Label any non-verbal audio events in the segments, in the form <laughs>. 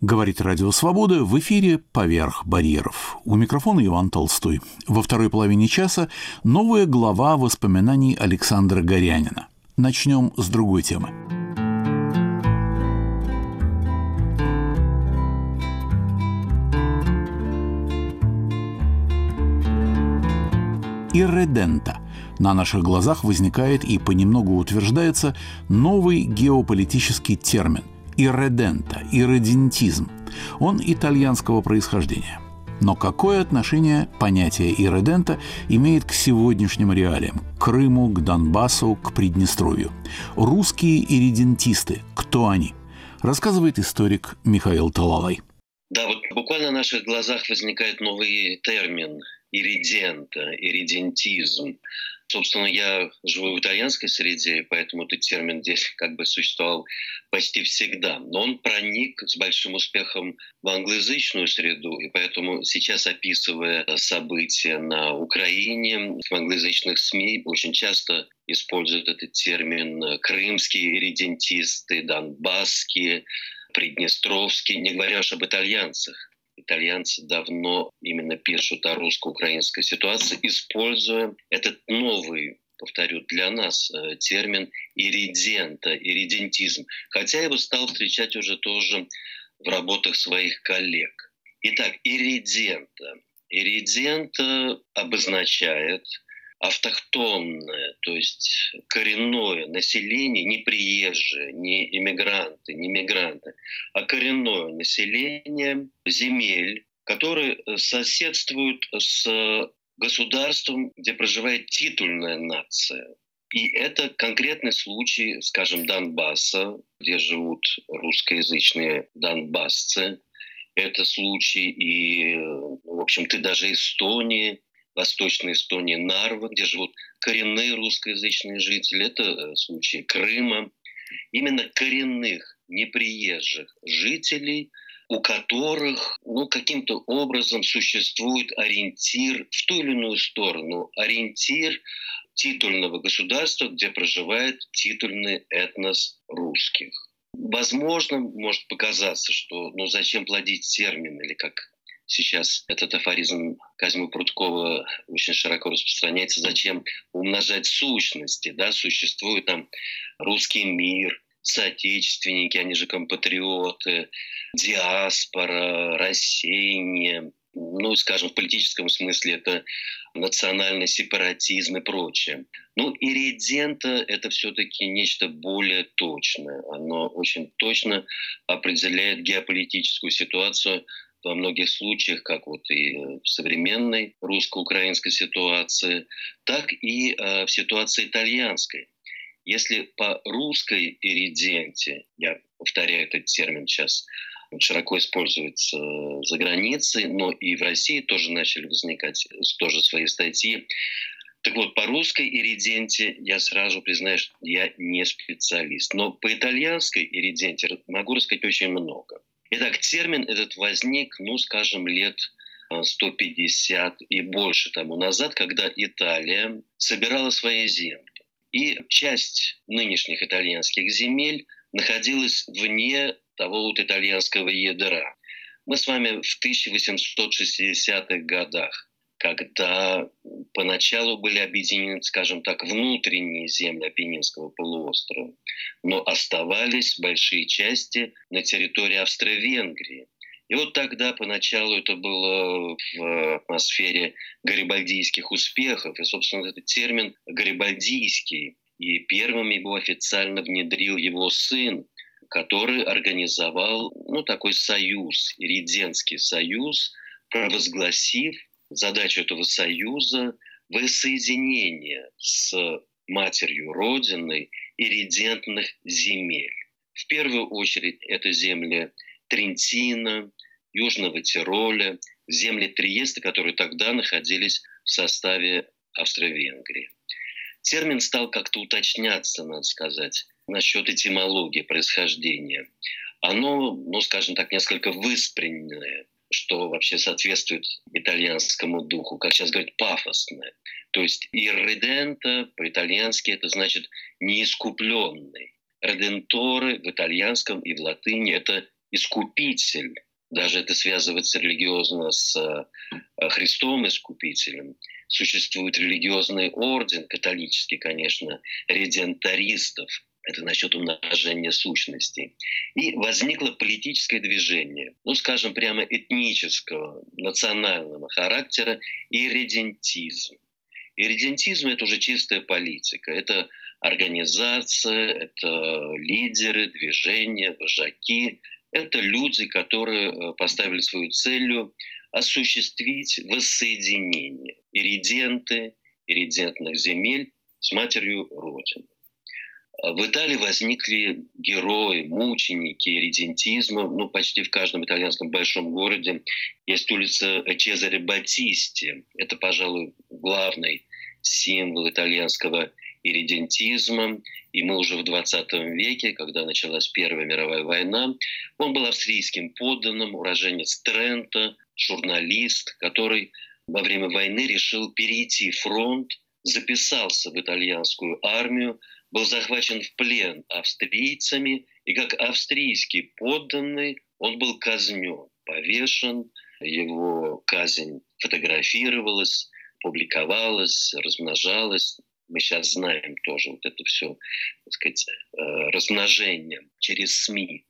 Говорит Радио Свобода в эфире «Поверх барьеров». У микрофона Иван Толстой. Во второй половине часа новая глава воспоминаний Александра Горянина. Начнем с другой темы. Ирредента. На наших глазах возникает и понемногу утверждается новый геополитический термин – ирредента, ирредентизм. Он итальянского происхождения. Но какое отношение понятие ирредента имеет к сегодняшним реалиям, к Крыму, к Донбассу, к Приднестровью? Русские ирредентисты, кто они? Рассказывает историк Михаил Талалай. Да, вот буквально на наших глазах возникает новый термин иридента, иридентизм. Собственно, я живу в итальянской среде, поэтому этот термин здесь <laughs> как бы существовал почти всегда. Но он проник с большим успехом в англоязычную среду, и поэтому сейчас, описывая события на Украине, в англоязычных СМИ очень часто используют этот термин крымские иридентисты, донбасские, приднестровские, не говоря уж об итальянцах итальянцы давно именно пишут о русско-украинской ситуации, используя этот новый повторю, для нас э, термин иридента, иридентизм. Хотя я его стал встречать уже тоже в работах своих коллег. Итак, иридента. Иридента обозначает автохтонное, то есть коренное население, не приезжие, не иммигранты, не мигранты, а коренное население земель, которые соседствуют с государством, где проживает титульная нация. И это конкретный случай, скажем, Донбасса, где живут русскоязычные донбассцы. Это случай и, в общем-то, даже Эстонии, Восточной Эстонии, Нарва, где живут коренные русскоязычные жители. Это э, случай Крыма. Именно коренных, неприезжих жителей, у которых ну, каким-то образом существует ориентир в ту или иную сторону, ориентир титульного государства, где проживает титульный этнос русских. Возможно, может показаться, что ну зачем плодить термин, или как сейчас этот афоризм Казьмы Прудкова очень широко распространяется, зачем умножать сущности, да, существует там русский мир, соотечественники, они же компатриоты, диаспора, рассеяние, ну, скажем, в политическом смысле это национальный сепаратизм и прочее. Ну, иридента – это все-таки нечто более точное. Оно очень точно определяет геополитическую ситуацию во многих случаях, как вот и в современной русско-украинской ситуации, так и э, в ситуации итальянской. Если по русской ириденте, я повторяю этот термин сейчас, широко используется за границей, но и в России тоже начали возникать тоже свои статьи. Так вот, по русской ириденте я сразу признаю, что я не специалист. Но по итальянской ириденте могу рассказать очень много. Итак, термин этот возник, ну, скажем, лет 150 э, и больше тому назад, когда Италия собирала свои земли. И часть нынешних итальянских земель находилась вне того вот итальянского ядра. Мы с вами в 1860-х годах когда поначалу были объединены, скажем так, внутренние земли Апеннинского полуострова, но оставались большие части на территории Австро-Венгрии. И вот тогда поначалу это было в атмосфере гарибальдийских успехов. И, собственно, этот термин «гарибальдийский» и первым его официально внедрил его сын, который организовал ну, такой союз, Ириденский союз, провозгласив задача этого союза – воссоединение с матерью Родиной иридентных земель. В первую очередь это земли Трентина, Южного Тироля, земли Триеста, которые тогда находились в составе Австро-Венгрии. Термин стал как-то уточняться, надо сказать, насчет этимологии происхождения. Оно, ну, скажем так, несколько выспреннее что вообще соответствует итальянскому духу, как сейчас говорят, пафосное. То есть irredenta по-итальянски это значит неискупленный. Реденторы в итальянском и в латыни это искупитель, даже это связывается религиозно с э, Христом Искупителем. Существует религиозный орден, католический, конечно, редентаристов. Это насчет умножения сущностей. И возникло политическое движение, ну, скажем, прямо этнического, национального характера, ирредентизм. Ирредентизм – это уже чистая политика. Это организация, это лидеры, движения, вожаки, это люди, которые э, поставили свою целью осуществить воссоединение ириденты, иридентных земель с матерью Родины. В Италии возникли герои, мученики иридентизма. Ну, почти в каждом итальянском большом городе есть улица Чезаре Батисти. Это, пожалуй, главный символ итальянского иридентизма. И мы уже в 20 веке, когда началась Первая мировая война, он был австрийским подданным, уроженец Трента, журналист, который во время войны решил перейти фронт, записался в итальянскую армию, был захвачен в плен австрийцами, и как австрийский подданный он был казнен, повешен, его казнь фотографировалась, публиковалась, размножалась мы сейчас знаем тоже вот это все, так сказать, э, размножение через СМИ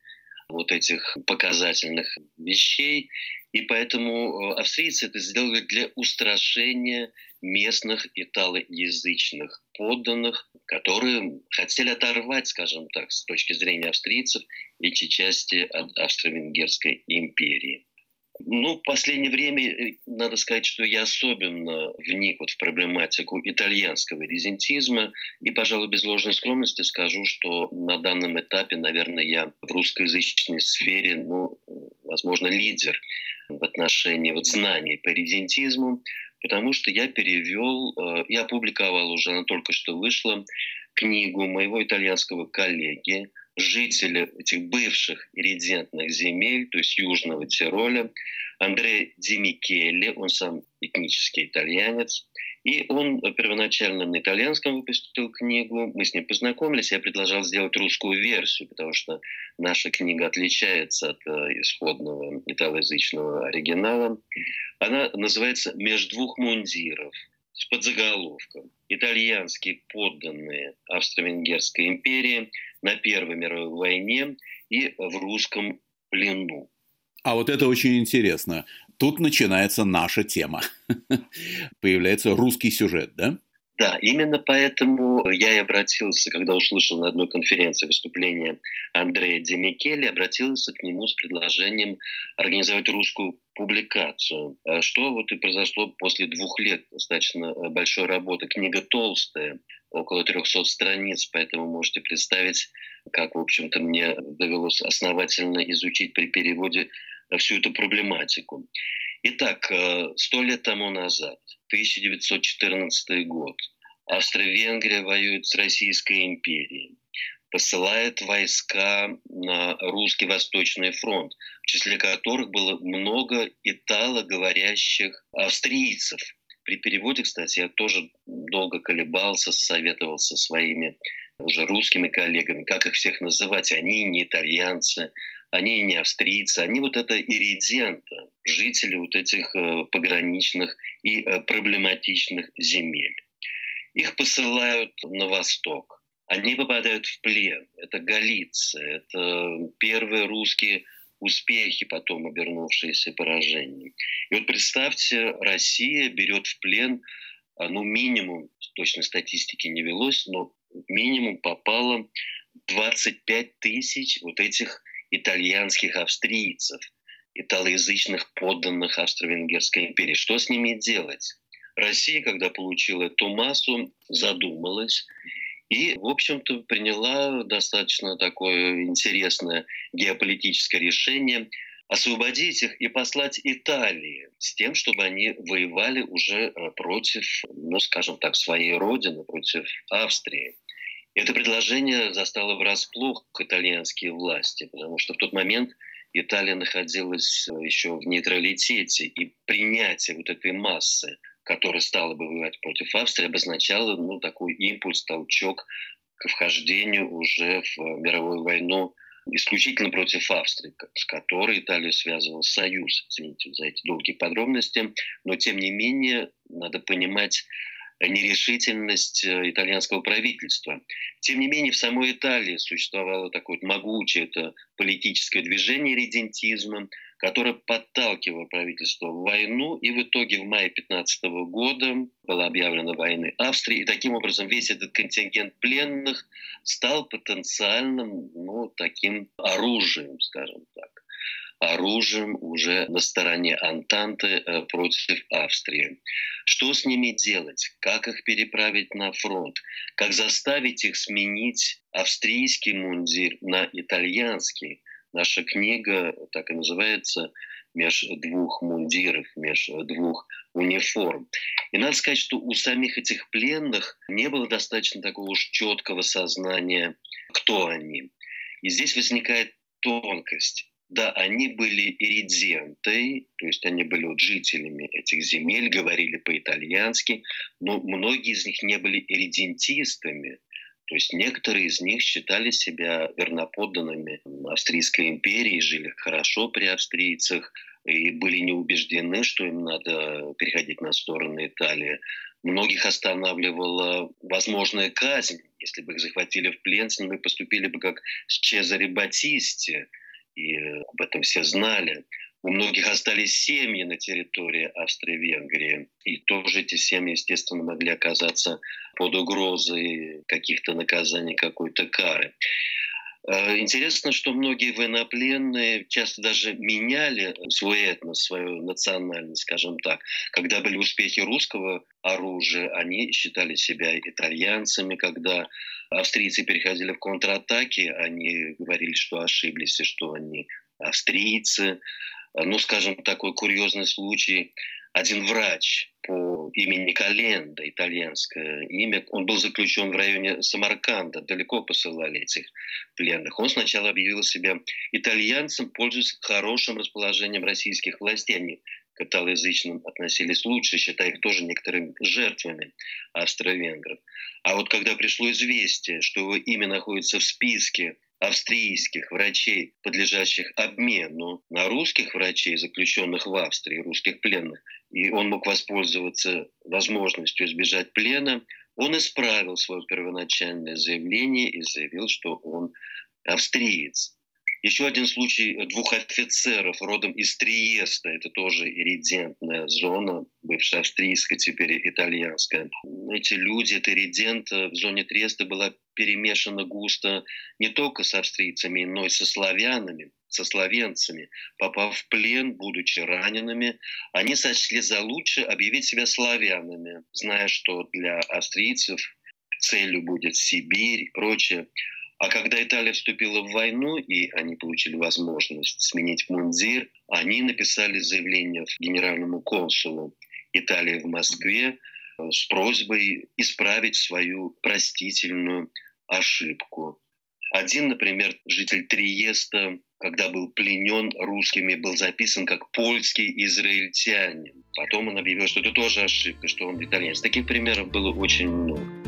вот этих показательных вещей. И поэтому э, австрийцы это сделали для устрашения местных италоязычных подданных, которые хотели оторвать, скажем так, с точки зрения австрийцев, эти части от Австро-Венгерской империи. Ну, в последнее время, э, надо сказать, что я особенно вник вот в проблематику итальянского резентизма. И, пожалуй, без ложной скромности скажу, что на данном этапе, наверное, я в русскоязычной сфере, ну, возможно, лидер в отношении вот знаний по резентизму, потому что я перевел, э, я опубликовал уже, она только что вышла, книгу моего итальянского коллеги жителя этих бывших резидентных земель, то есть Южного Тироля, Андре Ди он сам этнический итальянец, и он первоначально на итальянском выпустил книгу, мы с ним познакомились, я предложил сделать русскую версию, потому что наша книга отличается от э, исходного италоязычного оригинала. Она называется «Между двух мундиров» с подзаголовком «Итальянские подданные Австро-Венгерской империи на Первой мировой войне и в русском плену». А вот это очень интересно. Тут начинается наша тема. <laughs> Появляется русский сюжет, да? Да, именно поэтому я и обратился, когда услышал на одной конференции выступление Андрея Демикели, обратился к нему с предложением организовать русскую публикацию. А что вот и произошло после двух лет достаточно э, большой работы. Книга толстая, около 300 страниц, поэтому можете представить, как, в общем-то, мне довелось основательно изучить при переводе всю эту проблематику. Итак, э, сто лет тому назад, 1914 год, Австро-Венгрия воюет с Российской империей, посылает войска на русский Восточный фронт, в числе которых было много италоговорящих австрийцев. При переводе, кстати, я тоже долго колебался, советовался со своими уже русскими коллегами, как их всех называть. Они не итальянцы, они не австрийцы, они вот это ириденты, жители вот этих э, пограничных и э, проблематичных земель. Их посылают на восток. Они попадают в плен. Это Галиция, это первые русские успехи, потом обернувшиеся поражением. И вот представьте, Россия берет в плен, а, ну, минимум, точно статистики не велось, но минимум попало 25 тысяч вот этих итальянских австрийцев, италоязычных подданных Австро-Венгерской империи. Что с ними делать? Россия, когда получила эту массу, задумалась и, в общем-то, приняла достаточно такое интересное геополитическое решение освободить их и послать Италии с тем, чтобы они воевали уже против, ну, скажем так, своей родины, против Австрии. Это предложение застало врасплох итальянские власти, потому что в тот момент Италия находилась э, еще в нейтралитете, и принятие вот этой массы, которая стала бы воевать против Австрии, обозначало ну, такой импульс, толчок к вхождению уже в мировую войну исключительно против Австрии, с которой Италия связывала союз. Извините за эти долгие подробности. Но, тем не менее, надо понимать нерешительность э, итальянского правительства. Тем не менее, в самой Италии существовало такое могучее это политическое движение редентизма, которое подталкивало правительство в войну, и в итоге в мае 15 года была объявлена война Австрии, и таким образом весь этот контингент пленных стал потенциальным ну, таким оружием, скажем так оружием уже на стороне Антанты э, против Австрии. Что с ними делать? Как их переправить на фронт? Как заставить их сменить австрийский мундир на итальянский? Наша книга так и называется меж двух мундиров, меж двух униформ. И надо сказать, что у самих этих пленных не было достаточно такого уж четкого сознания, кто они. И здесь возникает тонкость. Да, они были иридзенты, то есть они были вот жителями этих земель, говорили по-итальянски, но многие из них не были иридентистами. То есть некоторые из них считали себя верноподданными Австрийской империи, жили хорошо при австрийцах и были не убеждены, что им надо переходить на сторону Италии. Многих останавливала возможная казнь. Если бы их захватили в плен, с ними поступили бы как с Чезаре Батисти – и об этом все знали. У многих остались семьи на территории Австрии-Венгрии, и тоже эти семьи, естественно, могли оказаться под угрозой каких-то наказаний, какой-то кары. Э, интересно, что многие военнопленные часто даже меняли свой этнос, свою национальность, скажем так. Когда были успехи русского оружия, они считали себя итальянцами. Когда австрийцы переходили в контратаки, они говорили, что ошиблись и что они австрийцы. Ну, скажем, такой курьезный случай – один врач по имени Календа, итальянское имя, он был заключен в районе Самарканда, далеко посылали этих пленных. Он сначала объявил себя итальянцем, пользуясь хорошим расположением российских властей. Они к италоязычным относились лучше, считая их тоже некоторыми жертвами австро-венгров. А вот когда пришло известие, что его имя находится в списке австрийских врачей, подлежащих обмену на русских врачей, заключенных в Австрии, русских пленных, и он мог воспользоваться возможностью избежать плена, он исправил свое первоначальное заявление и заявил, что он австриец. Еще один случай двух офицеров родом из Триеста. Это тоже иридентная зона, бывшая австрийская, теперь итальянская. Эти люди, это иридент в зоне Триеста была перемешана густо не только с австрийцами, но и со славянами, со словенцами. Попав в плен, будучи ранеными, они сочли за лучше объявить себя славянами, зная, что для австрийцев целью будет Сибирь и прочее. А когда Италия вступила в войну, и они получили возможность сменить мундир, они написали заявление генеральному консулу Италии в Москве э, с просьбой исправить свою простительную ошибку. Один, например, житель Триеста, когда был пленен русскими, был записан как польский израильтянин. Потом он объявил, что это тоже ошибка, что он итальянец. Таких примеров было очень много.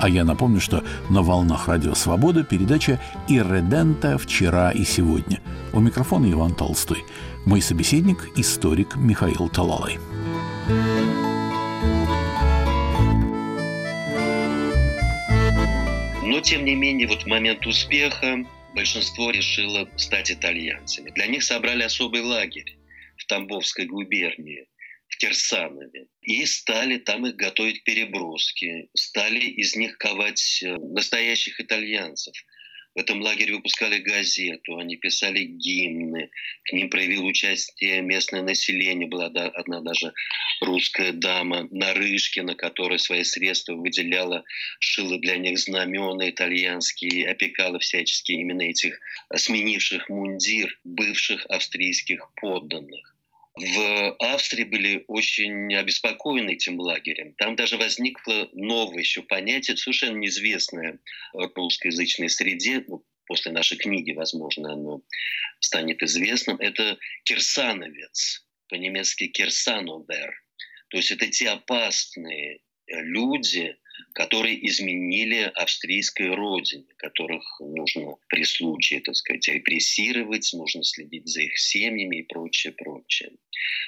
А я напомню, что на волнах Радио Свобода передача «Ирредента. Вчера и сегодня». У микрофона Иван Толстой. Мой собеседник – историк Михаил Талалай. Но, тем не менее, вот в момент успеха большинство решило стать итальянцами. Для них собрали особый лагерь в Тамбовской губернии – в Кирсанове. И стали там их готовить переброски, стали из них ковать э, настоящих итальянцев. В этом лагере выпускали газету, они писали гимны, к ним проявил участие местное население, была одна даже русская дама Нарышкина, которая свои средства выделяла, шила для них знамена итальянские, опекала всячески именно этих сменивших мундир бывших австрийских подданных в Австрии были очень обеспокоены этим лагерем. Там даже возникло новое еще понятие, совершенно неизвестное в русскоязычной среде, ну, после нашей книги, возможно, оно станет известным, это кирсановец, по-немецки кирсановер. То есть это те опасные люди, которые изменили австрийской родине, которых нужно при случае, так сказать, репрессировать, нужно следить за их семьями и прочее, прочее.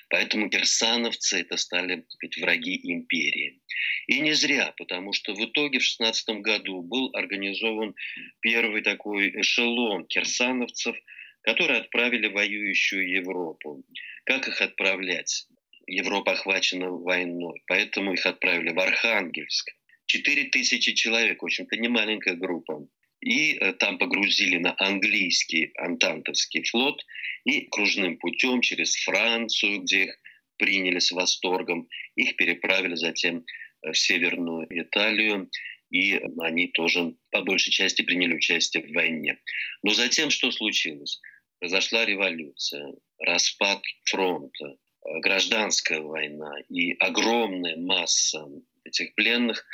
Поэтому кирсановцы это стали так сказать, враги империи. И не зря, потому что в итоге в 16 году был организован первый такой эшелон кирсановцев, которые отправили воюющую Европу. Как их отправлять? Европа охвачена войной, поэтому их отправили в Архангельск. Четыре тысячи человек, общем-то, не маленькая группа. И э, там погрузили на английский антантовский флот и кружным путем через Францию, где их приняли с восторгом, их переправили затем э, в Северную Италию, и они тоже по большей части приняли участие в войне. Но затем что случилось? Произошла революция, распад фронта, Э, гражданская война и огромная масса этих пленных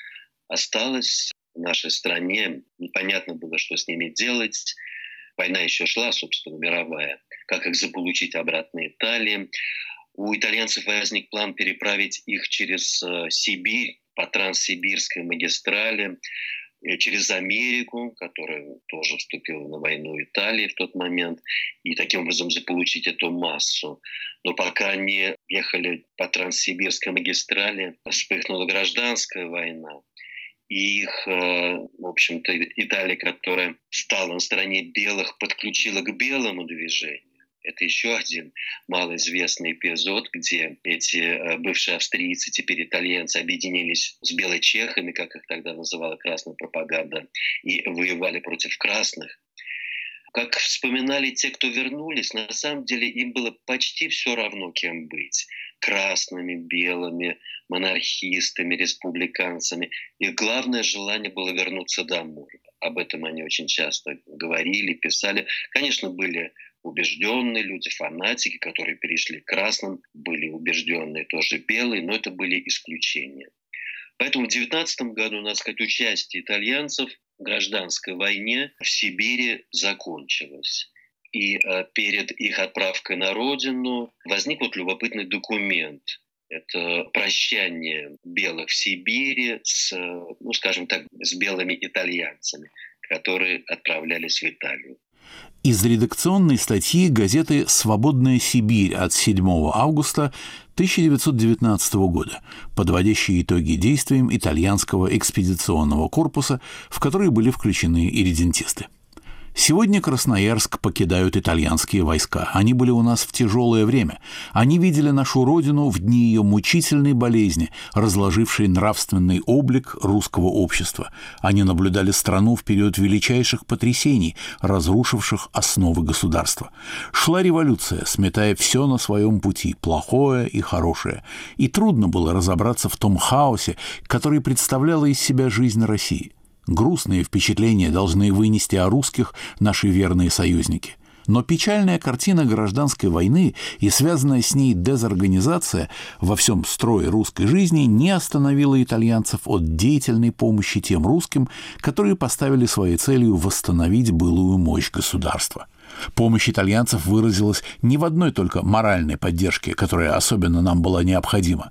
осталась в нашей стране. Непонятно было, что с ними делать. Война еще шла, собственно, мировая. Как их заполучить обратно Италии. У итальянцев возник план переправить их через э, Сибирь по транссибирской магистрали. Э, через Америку, которая тоже вступила на войну Италии в тот момент, и таким образом заполучить эту массу. Но пока они ехали по Транссибирской магистрали, вспыхнула гражданская война. И их, э, в общем-то, Италия, которая стала на стороне белых, подключила к белому движению это еще один малоизвестный эпизод, где эти э, бывшие австрийцы, теперь итальянцы, объединились с белочехами, как их тогда называла красная пропаганда, и воевали против красных. Как вспоминали те, кто вернулись, на самом деле им было почти все равно, кем быть. Красными, белыми, монархистами, республиканцами. Их главное желание было вернуться домой. Об этом они очень часто говорили, писали. Конечно, были убежденные люди, фанатики, которые перешли к красным, были убежденные тоже белые, но это были исключения. Поэтому в 19 году, надо сказать, участие итальянцев гражданской войне в Сибири закончилось. И э, перед их отправкой на родину возник вот любопытный документ. Это прощание белых в Сибири с, ну, скажем так, с белыми итальянцами, которые отправлялись в Италию из редакционной статьи газеты «Свободная Сибирь» от 7 августа 1919 года, подводящей итоги действиям итальянского экспедиционного корпуса, в которые были включены иридентисты. Сегодня Красноярск покидают итальянские войска. Они были у нас в тяжелое время. Они видели нашу родину в дни ее мучительной болезни, разложившей нравственный облик русского общества. Они наблюдали страну в период величайших потрясений, разрушивших основы государства. Шла революция, сметая все на своем пути, плохое и хорошее. И трудно было разобраться в том хаосе, который представляла из себя жизнь России. Грустные впечатления должны вынести о русских наши верные союзники. Но печальная картина гражданской войны и связанная с ней дезорганизация во всем строе русской жизни не остановила итальянцев от деятельной помощи тем русским, которые поставили своей целью восстановить былую мощь государства – Помощь итальянцев выразилась не в одной только моральной поддержке, которая особенно нам была необходима.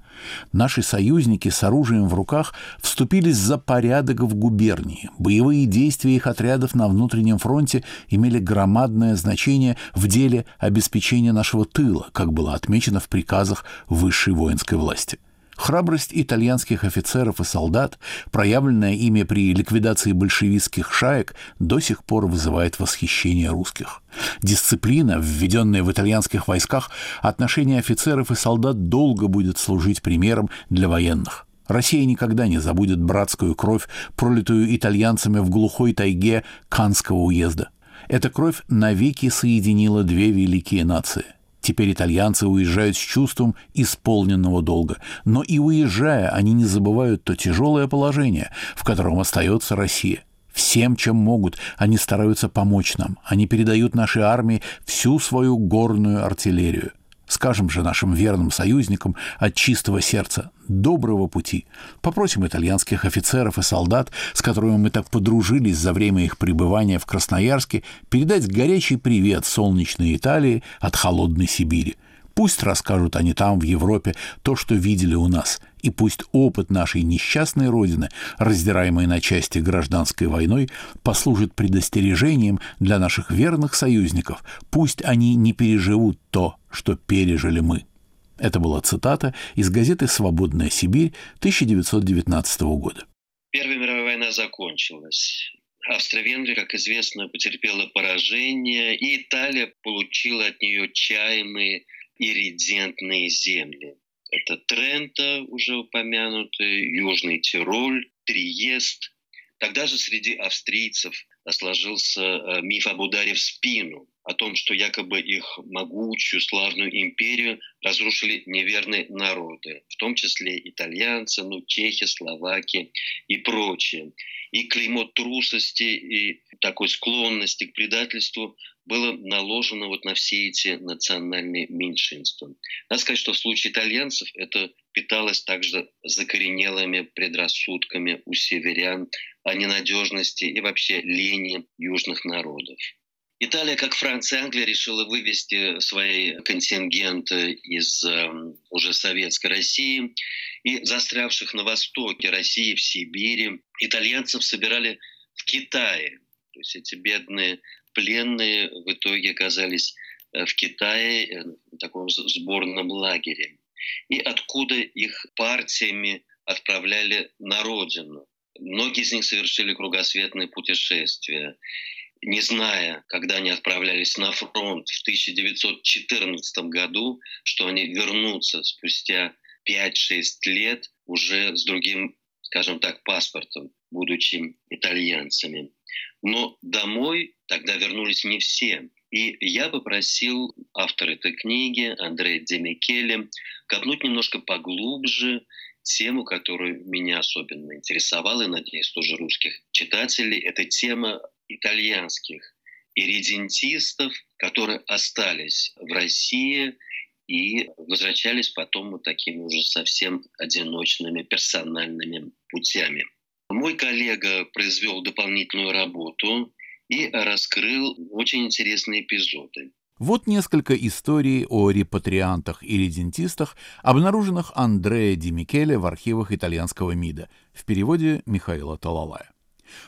Наши союзники с оружием в руках вступились за порядок в губернии. Боевые действия их отрядов на внутреннем фронте имели громадное значение в деле обеспечения нашего тыла, как было отмечено в приказах высшей воинской власти. Храбрость итальянских офицеров и солдат, проявленная ими при ликвидации большевистских шаек, до сих пор вызывает восхищение русских. Дисциплина, введенная в итальянских войсках, отношение офицеров и солдат долго будет служить примером для военных. Россия никогда не забудет братскую кровь, пролитую итальянцами в глухой тайге Канского уезда. Эта кровь навеки соединила две великие нации. Теперь итальянцы уезжают с чувством исполненного долга. Но и уезжая, они не забывают то тяжелое положение, в котором остается Россия. Всем, чем могут, они стараются помочь нам. Они передают нашей армии всю свою горную артиллерию. Скажем же нашим верным союзникам от чистого сердца доброго пути. Попросим итальянских офицеров и солдат, с которыми мы так подружились за время их пребывания в Красноярске, передать горячий привет солнечной Италии от холодной Сибири. Пусть расскажут они там, в Европе, то, что видели у нас, и пусть опыт нашей несчастной Родины, раздираемой на части гражданской войной, послужит предостережением для наших верных союзников, пусть они не переживут то, что пережили мы. Это была цитата из газеты «Свободная Сибирь» 1919 года. Первая мировая война закончилась. Австро-Венгрия, как известно, потерпела поражение, и Италия получила от нее чаемые иридентные земли. Это Трента, уже упомянутый, Южный Тироль, Триест. Тогда же среди австрийцев сложился э, миф об ударе в спину, о том, что якобы их могучую, славную империю разрушили неверные народы, в том числе итальянцы, ну, чехи, словаки и прочее. И клеймо трусости и такой склонности к предательству было наложено вот на все эти национальные меньшинства. Надо сказать, что в случае итальянцев это питалось также закоренелыми предрассудками у северян о ненадежности и вообще лени южных народов. Италия, как Франция и Англия, решила вывести свои контингенты из э, уже советской России и застрявших на востоке России, в Сибири, итальянцев собирали в Китае. То есть эти бедные пленные в итоге оказались э, в Китае, э, в таком сборном лагере. И откуда их партиями отправляли на родину. Многие из них совершили кругосветные путешествия. Не зная, когда они отправлялись на фронт в 1914 году, что они вернутся спустя 5-6 лет уже с другим, скажем так, паспортом, будучи итальянцами. Но домой тогда вернулись не все. И я попросил автора этой книги, Андрея Демикеле, копнуть немножко поглубже тему, которую меня особенно интересовала, и, надеюсь, тоже русских читателей. Это тема итальянских иридентистов, которые остались в России и возвращались потом вот такими уже совсем одиночными персональными путями. Мой коллега произвел дополнительную работу и раскрыл очень интересные эпизоды. Вот несколько историй о репатриантах и редентистах, обнаруженных Андреа Ди Микеле в архивах итальянского МИДа в переводе Михаила Талалая.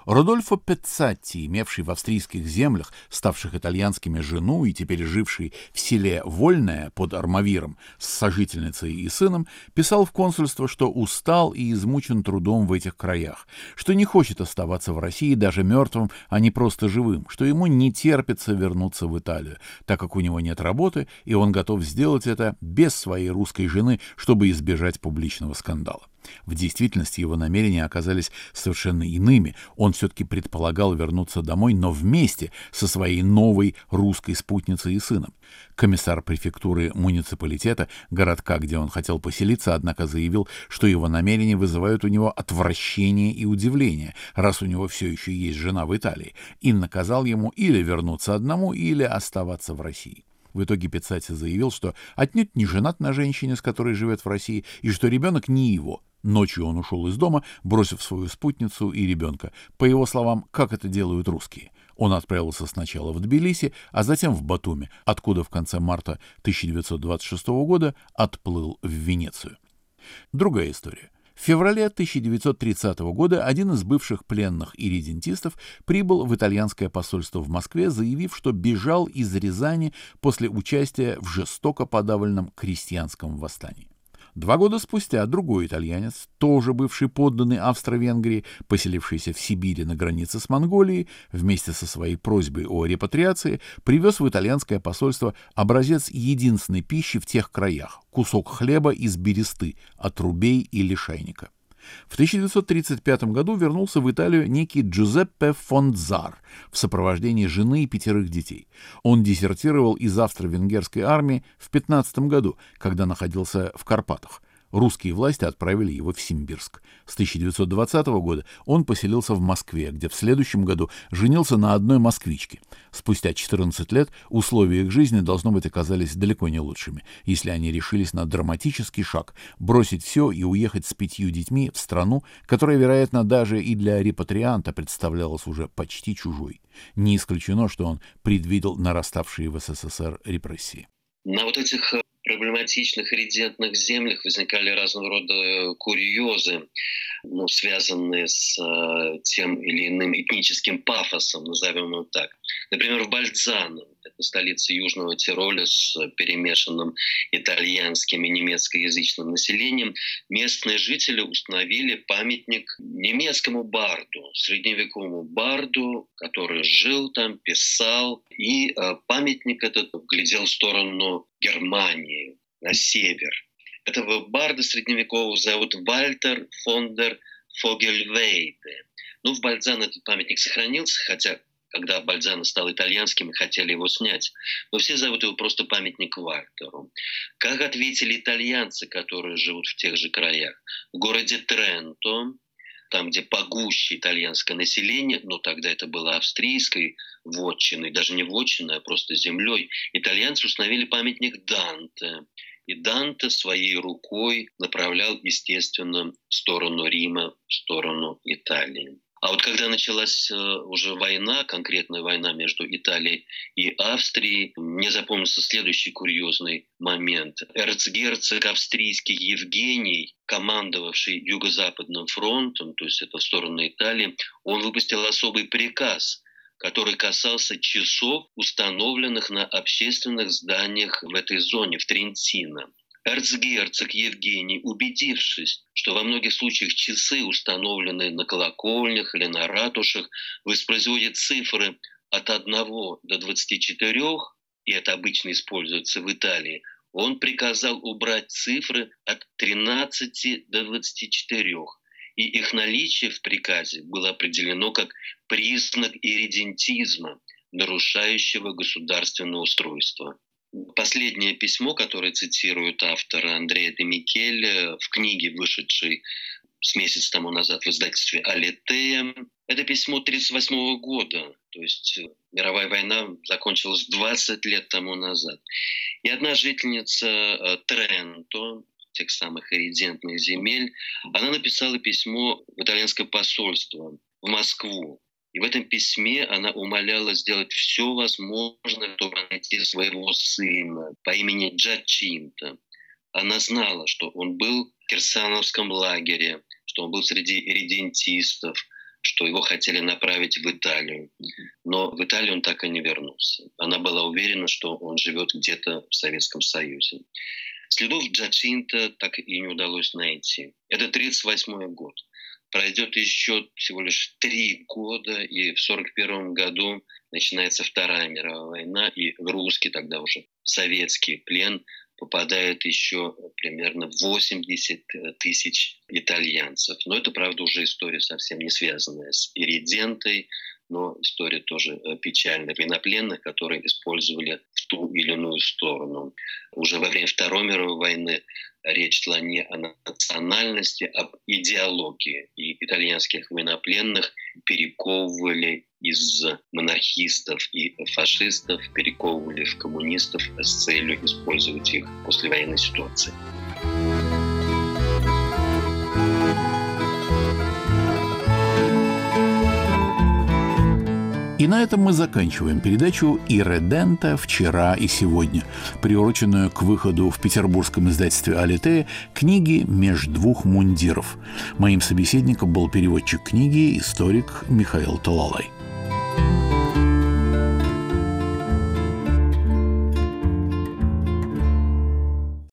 Родольфо Пеццатти, имевший в австрийских землях, ставших итальянскими жену и теперь живший в селе Вольное под Армавиром с сожительницей и сыном, писал в консульство, что устал и измучен трудом в этих краях, что не хочет оставаться в России даже мертвым, а не просто живым, что ему не терпится вернуться в Италию, так как у него нет работы, и он готов сделать это без своей русской жены, чтобы избежать публичного скандала. В действительности его намерения оказались совершенно иными. Он все-таки предполагал вернуться домой, но вместе со своей новой русской спутницей и сыном. Комиссар префектуры муниципалитета, городка, где он хотел поселиться, однако заявил, что его намерения вызывают у него отвращение и удивление, раз у него все еще есть жена в Италии, и наказал ему или вернуться одному, или оставаться в России. В итоге Пиццати заявил, что отнюдь не женат на женщине, с которой живет в России, и что ребенок не его. Ночью он ушел из дома, бросив свою спутницу и ребенка. По его словам, как это делают русские. Он отправился сначала в Тбилиси, а затем в Батуми, откуда в конце марта 1926 года отплыл в Венецию. Другая история. В феврале 1930 года один из бывших пленных иридентистов прибыл в итальянское посольство в Москве, заявив, что бежал из Рязани после участия в жестоко подавленном крестьянском восстании. Два года спустя другой итальянец, тоже бывший подданный Австро-Венгрии, поселившийся в Сибири на границе с Монголией, вместе со своей просьбой о репатриации, привез в итальянское посольство образец единственной пищи в тех краях – кусок хлеба из бересты, отрубей и лишайника. В 1935 году вернулся в Италию некий Джузеппе Фонзар в сопровождении жены и пятерых детей. Он десертировал из австро-венгерской армии в 15 году, когда находился в Карпатах. Русские власти отправили его в Симбирск. С 1920 года он поселился в Москве, где в следующем году женился на одной москвичке. Спустя 14 лет условия их жизни, должно быть, оказались далеко не лучшими, если они решились на драматический шаг – бросить все и уехать с пятью детьми в страну, которая, вероятно, даже и для репатрианта представлялась уже почти чужой. Не исключено, что он предвидел нараставшие в СССР репрессии. На вот этих проблематичных редентных землях возникали разного рода курьезы, ну, связанные с э, тем или иным этническим пафосом, назовем его так. Например, в Бальдзано, это столица Южного Тироля с перемешанным итальянским и немецкоязычным населением, местные жители установили памятник немецкому барду, средневековому барду, который жил там, писал, и э, памятник этот глядел в сторону Германии, на север. Этого барда средневекового зовут Вальтер фон дер Фогельвейде. Ну, в Бальзан этот памятник сохранился, хотя когда Бальзано стал итальянским, и хотели его снять. Но все зовут его просто памятник Вальтеру. Как ответили итальянцы, которые живут в тех же краях? В городе Тренто, там, где погуще итальянское население, но тогда это было австрийской вотчиной, даже не вотчиной, а просто землей, итальянцы установили памятник Данте. И Данте своей рукой направлял, естественно, в сторону Рима, в сторону Италии. А вот когда началась э, уже война, конкретная война между Италией и Австрией, мне запомнился следующий курьезный момент. Эрцгерцог австрийский Евгений, командовавший Юго-Западным фронтом, то есть это в сторону Италии, он выпустил особый приказ – который касался часов, установленных на общественных зданиях в этой зоне, в Трентино. Эрцгерцог Евгений, убедившись, что во многих случаях часы, установленные на колокольнях или на ратушах, воспроизводят цифры от 1 до 24, и это обычно используется в Италии, он приказал убрать цифры от 13 до 24, и их наличие в приказе было определено как признак иридентизма, нарушающего государственное устройство. Последнее письмо, которое цитирует автор Андрея Демикель в книге, вышедшей с месяц тому назад в издательстве «Алитея», это письмо 1938 года, то есть мировая война закончилась 20 лет тому назад. И одна жительница э, Тренто, тех самых иридентных земель, она написала письмо в итальянское посольство в Москву. И в этом письме она умоляла сделать все возможное, чтобы найти своего сына по имени Джачинта. Она знала, что он был в Кирсановском лагере, что он был среди редентистов, что его хотели направить в Италию. Но в Италию он так и не вернулся. Она была уверена, что он живет где-то в Советском Союзе. Следов Джачинта так и не удалось найти. Это 1938 год пройдет еще всего лишь три года, и в 1941 году начинается Вторая мировая война, и в русский тогда уже советский плен попадает еще примерно 80 тысяч итальянцев. Но это, правда, уже история совсем не связанная с иридентой, но история тоже э, печальная. Военнопленных, которые использовали в ту или иную сторону. Уже во время Второй мировой войны речь шла не о национальности, а об идеологии. И итальянских военнопленных перековывали из монархистов и фашистов, перековывали в коммунистов с целью использовать их в послевоенной ситуации. На этом мы заканчиваем передачу «Иредента. Вчера и сегодня», приуроченную к выходу в петербургском издательстве «Алитея» книги «Меж двух мундиров». Моим собеседником был переводчик книги, историк Михаил Талалай.